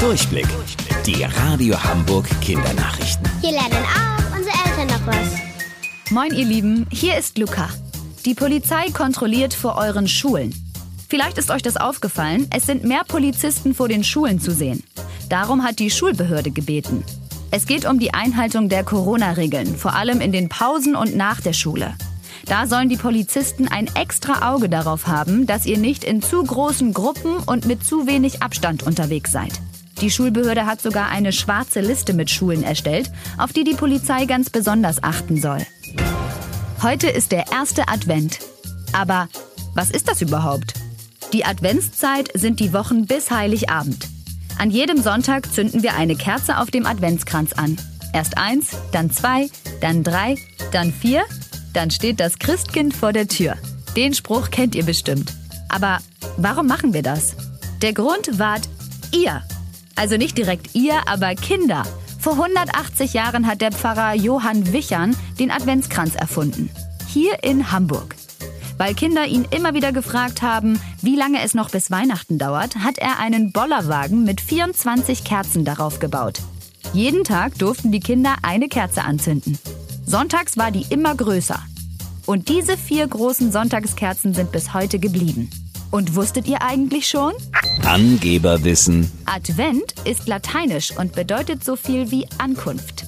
Durchblick. Die Radio Hamburg Kindernachrichten. Hier lernen auch unsere Eltern noch was. Moin ihr Lieben, hier ist Luca. Die Polizei kontrolliert vor euren Schulen. Vielleicht ist euch das aufgefallen, es sind mehr Polizisten vor den Schulen zu sehen. Darum hat die Schulbehörde gebeten. Es geht um die Einhaltung der Corona-Regeln, vor allem in den Pausen und nach der Schule. Da sollen die Polizisten ein extra Auge darauf haben, dass ihr nicht in zu großen Gruppen und mit zu wenig Abstand unterwegs seid. Die Schulbehörde hat sogar eine schwarze Liste mit Schulen erstellt, auf die die Polizei ganz besonders achten soll. Heute ist der erste Advent. Aber was ist das überhaupt? Die Adventszeit sind die Wochen bis Heiligabend. An jedem Sonntag zünden wir eine Kerze auf dem Adventskranz an. Erst eins, dann zwei, dann drei, dann vier, dann steht das Christkind vor der Tür. Den Spruch kennt ihr bestimmt. Aber warum machen wir das? Der Grund wart ihr. Also nicht direkt ihr, aber Kinder. Vor 180 Jahren hat der Pfarrer Johann Wichern den Adventskranz erfunden. Hier in Hamburg. Weil Kinder ihn immer wieder gefragt haben, wie lange es noch bis Weihnachten dauert, hat er einen Bollerwagen mit 24 Kerzen darauf gebaut. Jeden Tag durften die Kinder eine Kerze anzünden. Sonntags war die immer größer. Und diese vier großen Sonntagskerzen sind bis heute geblieben. Und wusstet ihr eigentlich schon? Angeberwissen. Advent ist lateinisch und bedeutet so viel wie Ankunft.